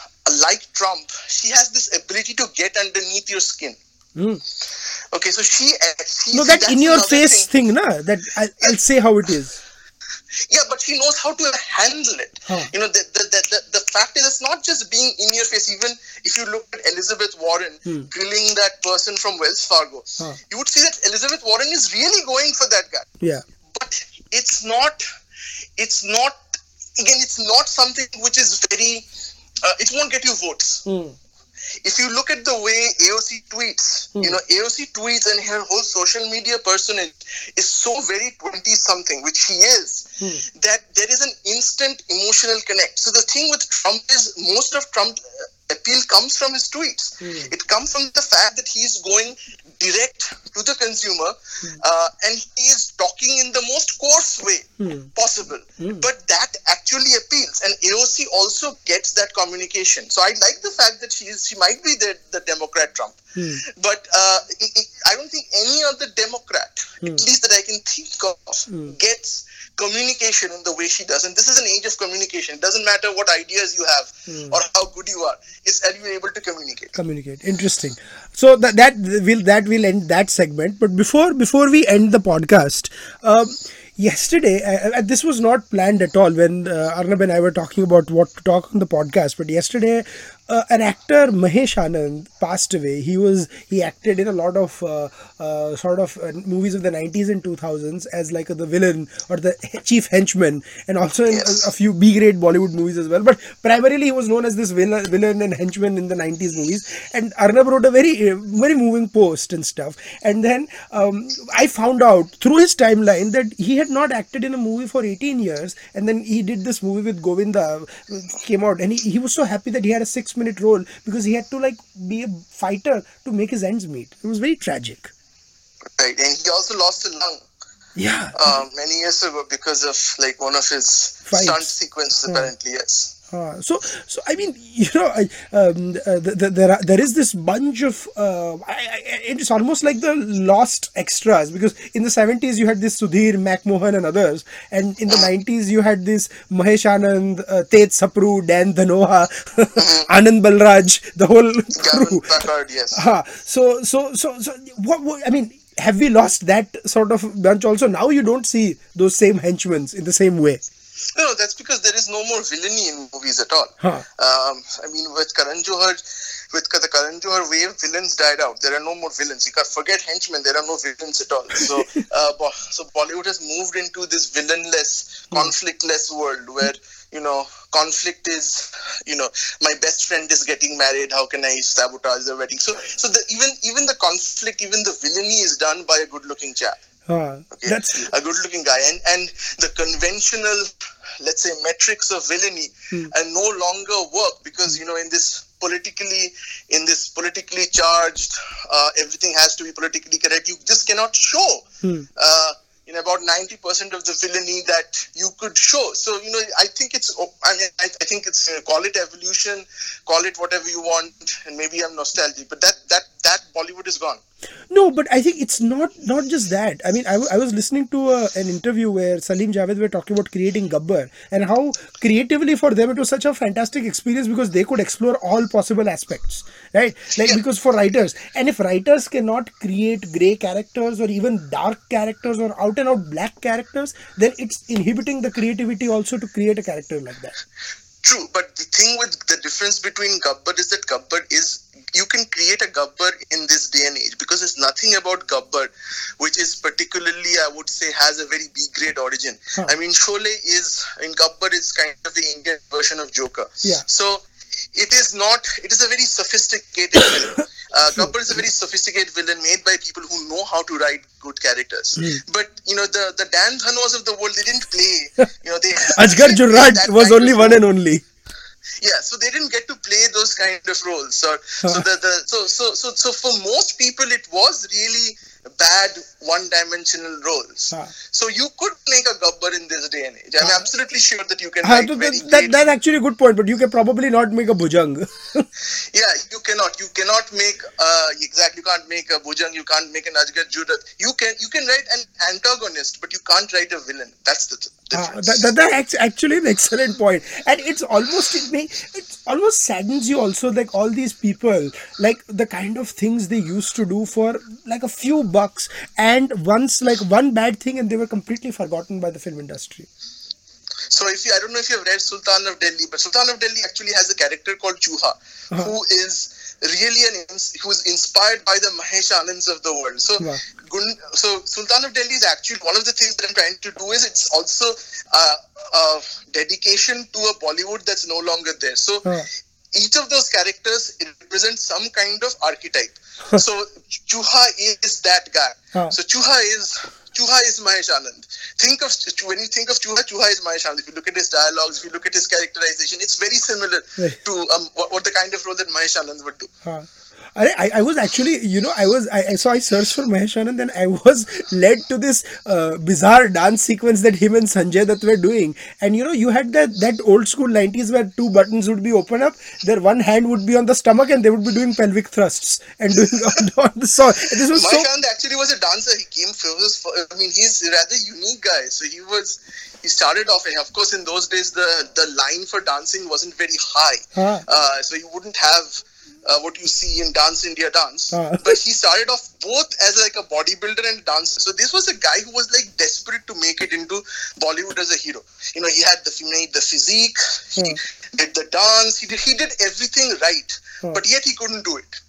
like Trump, she has this ability to get underneath your skin. Hmm. Okay, so she. she No, that in your face thing, na. That I, I'll say how it is. Yeah, but she knows how to handle it. Huh. You know, the, the, the, the, the fact is, it's not just being in your face. Even if you look at Elizabeth Warren Hmm. grilling that person from Wells Fargo, Huh. you would see that Elizabeth Warren is really going for that guy. Yeah. But it's not, it's not, again, it's not something which is very, uh, it won't get you votes. Hmm. If you look at the way AOC tweets, Hmm. you know, AOC tweets and her whole social media personage is so very 20 something, which she is, Hmm. that there is an instant emotional connect. So the thing with Trump is most of Trump uh, appeal comes from his tweets. Hmm. It comes from the fact that he's going direct to the consumer Hmm. uh, and he is talking in the most coarse way Hmm. possible. Hmm. But that actually appeals, and AOC also gets that communication. So I like the fact that she is she might be the, the Democrat Trump, Hmm. but uh, I- don't think any other Democrat, Hmm. at least that I can think of, gets communication in the way she does. And this is an age of communication. It doesn't matter what ideas you have Hmm. or how good you are. It's are you able to communicate? communicate interesting so that that will that will end that segment. But before before we end the podcast um, yesterday uh, this was not planned at all when uh, arnab and i were talking about what to talk on the podcast but yesterday uh, an actor mahesh anand passed away. He was he acted in a lot of uh, uh, sort of uh, movies of the 90s and 2000s as like the villain or the chief henchman and also in Yes. a, a few b grade bollywood movies as well. But primarily he was known as this villain, villain and henchman in the 90s movies. And arnab wrote a very very moving post and stuff. And then um, i found out through his timeline that he had not acted in a movie for 18 years. And then he did this movie with govinda uh, came out. And he, he was so happy that he had a six minute role because he had to like be a fighter to make his ends meet it was very tragic Right. And he also lost a lung yeah uh, many years ago because of like one of his Fights. stunt sequences. Hmm. Apparently, yes. Uh, so, so I mean, [laughs] you know, I, um, uh, the, the, there are, there is this bunch of uh, I, I, it's almost like the lost extras because in the seventies you had this Sudhir, Mac Mohan, and others, and in the nineties you had this Mahesh Anand, uh, Tej Sapru, Dan Dhanoa, [laughs] Anand Balraj, the whole crew. Packard, yes. Ah, [laughs] so, so, so, so, what, what? I mean, have we lost that sort of bunch also? Now you don't see those same henchmen in the same way. No, no, that's because there is no more villainy in movies at all. Huh. Um, I mean, with Karan Johar, with the Johar wave, villains died out. There are no more villains. You can forget henchmen. There are no villains at all. So, [laughs] uh, Bo- so Bollywood has moved into this villainless, conflictless world where you know conflict is, you know, my best friend is getting married. How can I sabotage the wedding? So, so the, even even the conflict, even the villainy is done by a good-looking chap. Ah, Okay? that's a good looking guy and and the conventional let's say metrics of villainy Hmm. and no longer work because you know in this politically in this politically charged uh, everything has to be politically correct you just cannot show Hmm. uh, in about 90% of the villainy that you could show so you know i think it's i mean i, I think it's uh, call it evolution call it whatever you want and maybe i'm nostalgic but that that that bollywood is gone No, but I think it's not not just that. I mean, I, w- I was listening to a, an interview where Salim Javed were talking about creating Gabbar and how creatively for them it was such a fantastic experience because they could explore all possible aspects, right? Like because for writers, and if writers cannot create gray characters or even dark characters or out and out black characters, then it's inhibiting the creativity also to create a character like that. True, but the thing with the difference between Gabbar is that Gabbar is you can create a Gabbar in this day and age because there's nothing about Gabbar which is particularly, I would say, has a very B grade origin. Huh. I mean, Sholay is, in Gabbar is kind of the Indian version of Joker. Yeah. So it is not, it is a very sophisticated [coughs] villain. Uh, Gabbar is a very sophisticated villain made by people who know how to write good characters. But, you know, the, the Dan Dhanoas of the world, they didn't play, [laughs] you know, they. Ajgar they didn't play Jurrat that was only one and only. Yeah so they didn't get to play those kind of roles. So so the, the so so so so for most people it was really bad one dimensional roles so you could make a gabbar in this day and age. I'm absolutely sure that you can Ah, that, that, that's actually a good point, but you can probably not make a Bujang. [laughs] yeah you cannot you cannot make uh exactly you can't make a bujang you can't make an ajgar jurat you can you can write an antagonist but you can't write a villain. That's the th- Difference that, that, that's actually an excellent point and it's almost it may it almost saddens you also like all these people like the kind of things they used to do for like a few bucks and once like one bad thing and they were completely forgotten by the film industry So if you, I don't know if you have read Sultan of Delhi, but Sultan of Delhi actually has a character called Chuha, Uh-huh. who is really an ins- who is inspired by the Mahesh Anands of the world. So. Gun- so Sultan of Delhi is actually one of the things that I'm trying to do is it's also uh, a dedication to a Bollywood that's no longer there. So Huh. each of those characters represents some kind of archetype. [laughs] so Chuha is that guy. So Chuha is Chuha is Mahesh Anand. Think of when you think of Chuha, Chuha is Mahesh Anand. If you look at his dialogues, if you look at his characterization, it's very similar to um, what, what the kind of role that Mahesh Anand would do. Huh. I, I was actually, you know, I was, I, so I searched for Mahesh Anand and I was [laughs] led to this uh, bizarre dance sequence that him and Sanjay Dutt were doing. And you know, you had that that old school 90s where two buttons would be open up, their one hand would be on the stomach and they would be doing pelvic thrusts and [laughs] doing on, on the song. This was so. Mahesh Anand actually was a dancer. He came from I mean, he's a rather unique guy. So he was, he started off, and of course, in those days, the, the line for dancing wasn't very high. Huh. Uh, so you wouldn't have uh, what you see in Dance India Dance. Huh. [laughs] But he started off both as like a bodybuilder and dancer. So this was a guy who was like desperate to make it into Bollywood as a hero. You know, he had the, he made the physique, he did the dance, he did, he did everything right. Huh. But yet he couldn't do it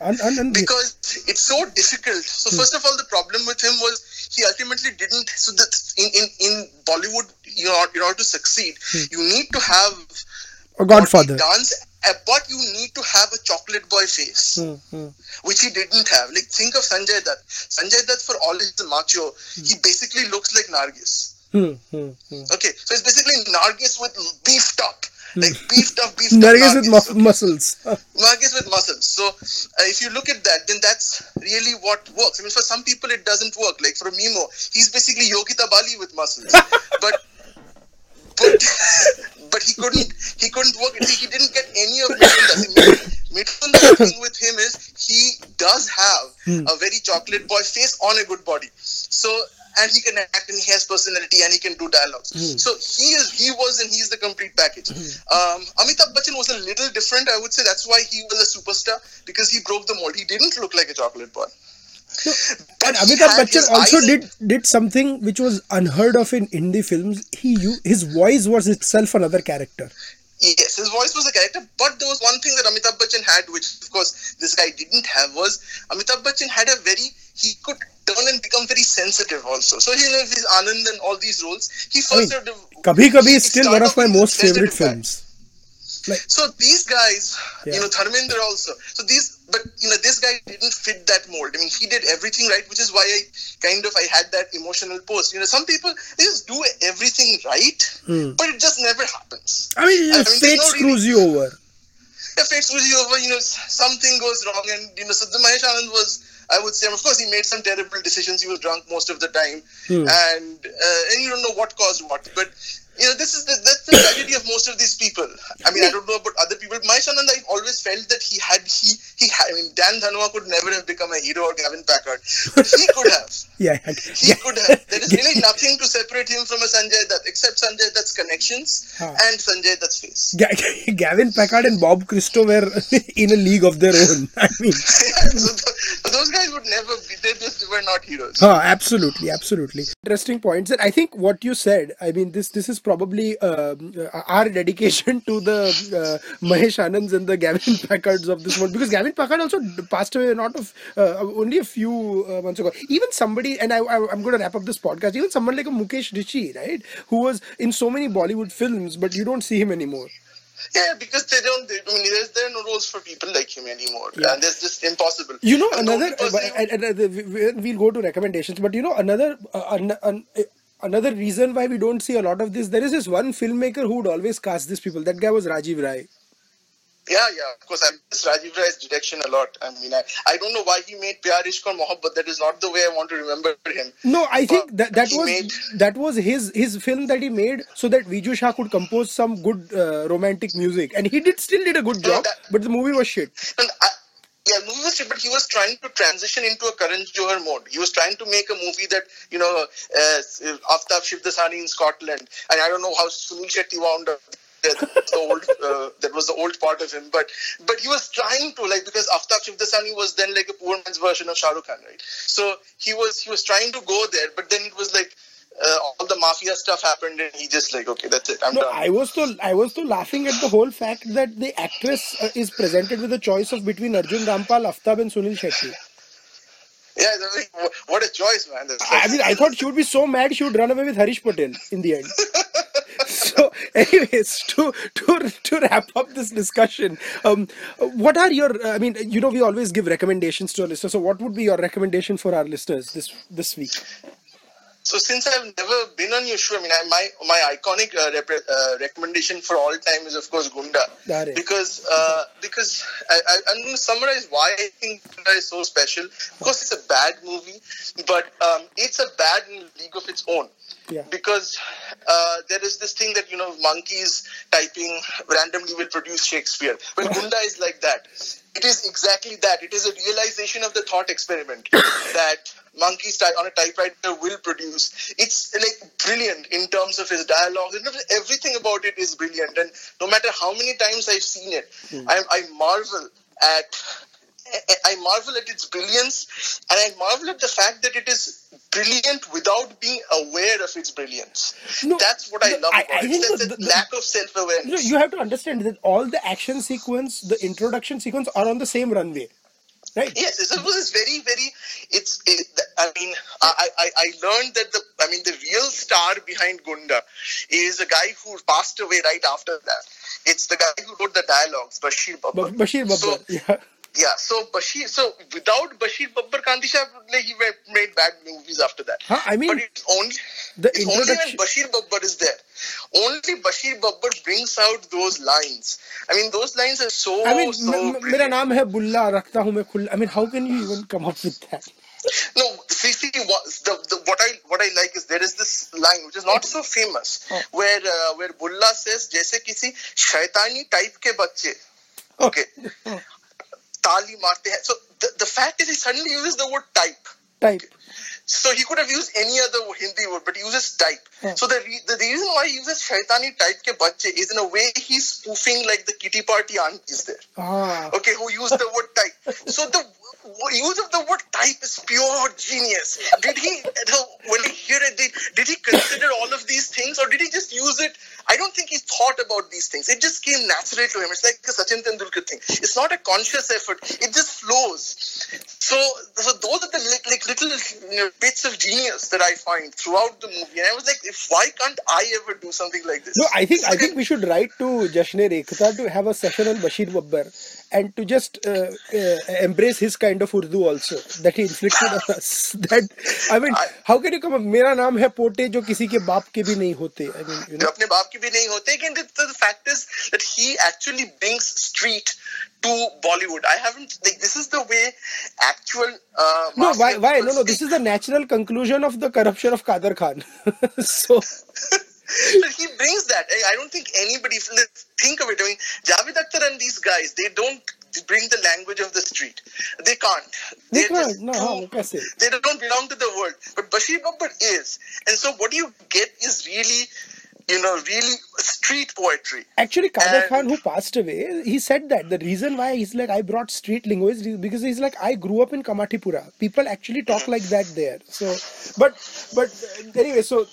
And, and, and because it's so difficult. So first of all, the problem with him was he ultimately didn't. So that in in in Bollywood, you know, in order to succeed, you need to have a Godfather. dance, uh, but you need to have a chocolate boy face, Hmm, hmm. which he didn't have. Like think of Sanjay Dutt. Sanjay Dutt, for all his macho, he basically looks like Nargis. Hmm, hmm, hmm. Okay, so it's basically Nargis with beefed up, like beefed up, beefed up. Nargis with Nargis, mu- muscles. [laughs] Nargis with muscles. So uh, if you look at that, then that's really what works. I mean, for some people it doesn't work. Like for Mimoh, he's basically Yogita Bali with muscles. [laughs] but but [laughs] but he couldn't he couldn't work. He, he didn't get any of Mitunda. Mitunda, thing with him is he does have hmm. a very chocolate boy face on a good body. So and he can act and he has personality and he can do dialogues. Hmm. So he is he was and he's the complete package. Hmm. Um, Amitabh Bachchan was a little different. I would say that's why he was a superstar because he broke the mold. He didn't look like a chocolate boy. And he Amitabh Bachchan also did did something which was unheard of in indie films. He his voice was itself another character. Yes, his voice was a character, but there was one thing that Amitabh Bachchan had, which of course this guy didn't have, was Amitabh Bachchan had a very he could turn and become very sensitive also. So you know, his Anand and all these roles, he I mean, first of Kabhi Kabhi is still one of my most favorite films. So these guys, Yeah. you know, Dharmendra also. So these, but you know, this guy didn't fit that mold. I mean, he did everything right, which is why I kind of I had that emotional post. You know, some people they just do everything right, but it just never happens. I mean, I mean, fate no screws you over. If it's with you over, you know, something goes wrong, and you know, so the Mahesh Anand was. I would say, of course, he made some terrible decisions. He was drunk most of the time, Hmm. and uh, and you don't know what caused what. But you know, this is the, that's the tragedy of most of these people. I mean, I don't know about other people. Mahesh Anand, I always felt that he had he he had. I mean, Dan Dhanoa could never have become a hero or Gavin Packard, but he could have. [laughs] Yeah, He yeah. could have. There is [laughs] really nothing to separate him from a Sanjay Dutt except Sanjay Dutt's connections Huh. and Sanjay Dutt's face. Ga- [laughs] Gavin Packard and Bob Christo were in a league of their own. I mean, so, th- those guys would never be. They just were not heroes. Oh, absolutely, absolutely. Interesting points. And I think what you said, I mean, this this is probably um, uh, our dedication to the uh, Mahesh Anands and the Gavin Packards of this world because Gavin Packard also passed away not of uh, only a few uh, months ago. Even somebody, and I, I I'm going to wrap up this podcast. Even someone like a Mukesh Rishi, right, who was in so many Bollywood films, but you don't see him anymore. Yeah, because they don't. They, I mean, there's, there are no roles for people like him anymore, Yeah. and that's just impossible. You know, And another. person uh, who- and- and, uh, we- we'll go to recommendations, but you know, another. Uh, an, an, uh, Another reason why we don't see a lot of this, there is this one filmmaker who would always cast these people. That guy was Rajiv Rai. Yeah, yeah. Of course, I miss Rajiv Rai's direction a lot. I mean, I, I don't know why he made Pyaar Ishq Aur Mohabbat. That is not the way I want to remember him. No, I think But that that was made- that was his his film that he made so that Viju Shah could compose some good uh, romantic music, and he did still did a good job, that- but the movie was shit. Yeah, movie was but he was trying to transition into a Karan Johar mode. He was trying to make a movie that you know, uh, Aftab Shivdasani in Scotland, and I don't know how Sunil Shetty wound up. That, the old, [laughs] uh, that was the old part of him, but but he was trying to like because Aftab Shivdasani was then like a poor man's version of Shah Rukh Khan, right? So he was he was trying to go there, but then it was like uh, all the mafia stuff happened, and he just like okay, that's it, I'm No, done. I was so I was so laughing at the whole fact that the actress uh, is presented with a choice of between Arjun Rampal, Aftab, and Sunil Shetty. yeah, like, what a choice, man. That's I mean, I thought she would be so mad she would run away with Harish Patel in the end. [laughs] so, anyways, to to to wrap up this discussion, um, what are your? I mean, you know, we always give recommendations to our listeners. So, what would be your recommendation for our listeners this this week? So since I've never been on your show, I mean, I, my my iconic uh, rep- uh, recommendation for all time is of course Gunda, because uh, because I, I, I'm going to summarize why I think Gunda is so special. Of course, it's a bad movie, but um, it's a bad in league of its own. Yeah. Because uh, there is this thing that you know monkeys typing randomly will produce Shakespeare. Well, [laughs] Gunda is like that. It is exactly that. It is a realization of the thought experiment [laughs] that monkeys ty- on a typewriter will produce. It's like brilliant in terms of his dialogue. and Everything about it is brilliant, and no matter how many times I've seen it, I, I marvel at. I- marvel at its brilliance, and I marvel at the fact that it is brilliant without being aware of its brilliance. No, That's what I love I- about I it. think the- the- lack of self-awareness. you have to understand that all the action sequence, the introduction sequence, are on the same runway, right? Yes, it was very, very. It's. It, I mean, I, I, I learned that the. I mean, the real star behind Gunda is a guy who passed away right after that. It's the guy who wrote the dialogues, Bashir Babbar. Ba- Bashir Babbar. So, yeah. yeah, so Bashir. So without Bashir Babbar, Kanti Shah like, he ma- made bad movies after that. Huh, I mean, but it's only the it's only when introduction- Bashir Babbar is there. Only Bashir Babbar brings out those lines. I mean, those lines are so I mean, so. m- m- मेरा brilliant. नाम है बुल्ला रखता हूँ मैं खुल्ला. I mean, how can you even come up with that? No, see, see, what, the, the, what I what I like is there is this line which is not so famous, Oh. where uh, where Bulla says, "जैसे किसी शैतानी type के बच्चे, okay, [laughs] ताली मारते हैं." So the, the fact is, he suddenly uses the word type. Type. So he could have used any other Hindi word, but he uses type. Yeah. So the, re- the reason why he uses shaitani type ke bacche is in a way he's spoofing like the kitty party aunties there. Ah. Okay, who use the word type. So the w- use of the word type is pure genius. Did he, [laughs] when he hear it, did, did he consider all of these things or did he just use it? I don't think he thought about these things. It just came naturally to him. It's like the Sachin Tendulkar thing. It's not a conscious effort. It just flows. So, so those are the li- like little you know, bits of genius that I find throughout the movie. And I was like, if why can't I ever do something like this? No, I think I think we should write to Jashne to have a session on Bashir Babbar and to just uh, uh, embrace his kind of Urdu also that he inflicted on us. That I mean, I- how can you come up? मेरा नाम है पोटे जो किसी के बाप के भी नहीं होते. I mean, you जो know. अपने बाप के भी नहीं होते again the, the fact is that he actually brings street to Bollywood I haven't like this is the way actual uh, No, why? Why? No, no. This is the natural conclusion of the corruption of Kader Khan. so but he brings that. I don't think anybody think of it. I mean, Javed Akhtar and these guys, they don't bring the language of the street. They can't. They can't. No, no, they don't belong to the world. But Bashir Babbar is, and so what you get is really. You know, really street poetry. Actually, Kader. Khan, who passed away, he said that the reason why he's like, I brought street linguistics because he's like, I grew up in Kamathipura. People actually talk hmm. like that there. So, but, but anyway, so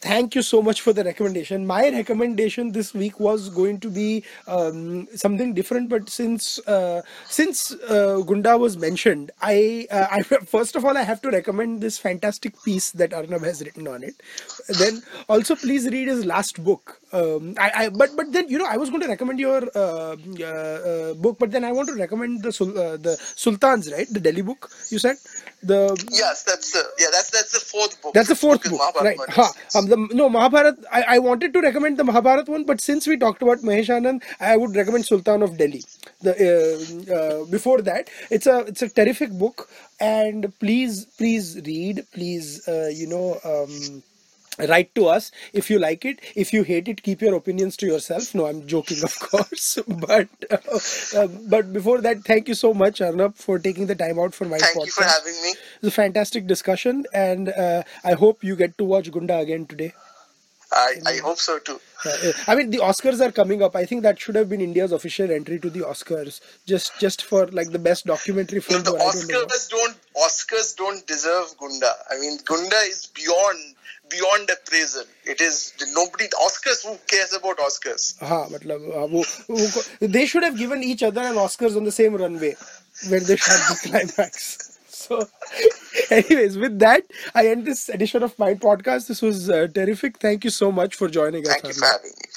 thank you so much for the recommendation. My recommendation this week was going to be um, something different, but since uh, since uh, Gunda was mentioned, I, uh, I [laughs] first of all I have to recommend this fantastic piece that Arnab has written on it. Then also please read his last book. Um, I, I but but then you know I was going to recommend your uh, uh, uh, book, but then I want to recommend the Sul- uh, the Sultans, right? The Delhi book you said the Yes, that's the yeah, that's that's the fourth book. that's the fourth is book, right? Ha, um, the, no, Mahabharat. I, I wanted to recommend the Mahabharat one, but since we talked about Mahesh Anand, I would recommend Sultan of Delhi. The uh, uh, before that, it's a it's a terrific book, and please please read, please uh, you know. Um, write to us if you like it if you hate it keep your opinions to yourself no i'm joking of [laughs] course but uh, uh, but before that thank you so much arnab for taking the time out for my Thank podcast you for having me. it was a fantastic discussion, and uh, I hope you get to watch Gunda again today. I, I hope so too. Uh, I mean, the Oscars are coming up. I think that should have been India's official entry to the Oscars, just just for like the best documentary No, film. the or I don't. Oscars don't Oscars don't deserve Gunda. I mean, Gunda is beyond beyond appraisal. It is nobody Oscars. Who cares about Oscars? हाँ मतलब हाँ, वो, वो they should have given each other an Oscars on the same runway where they shot the [laughs] climax. So, [laughs] anyways, with that, I end this edition of my podcast. This was uh, terrific. Thank you so much for joining us. Thank you for Arnab. having me.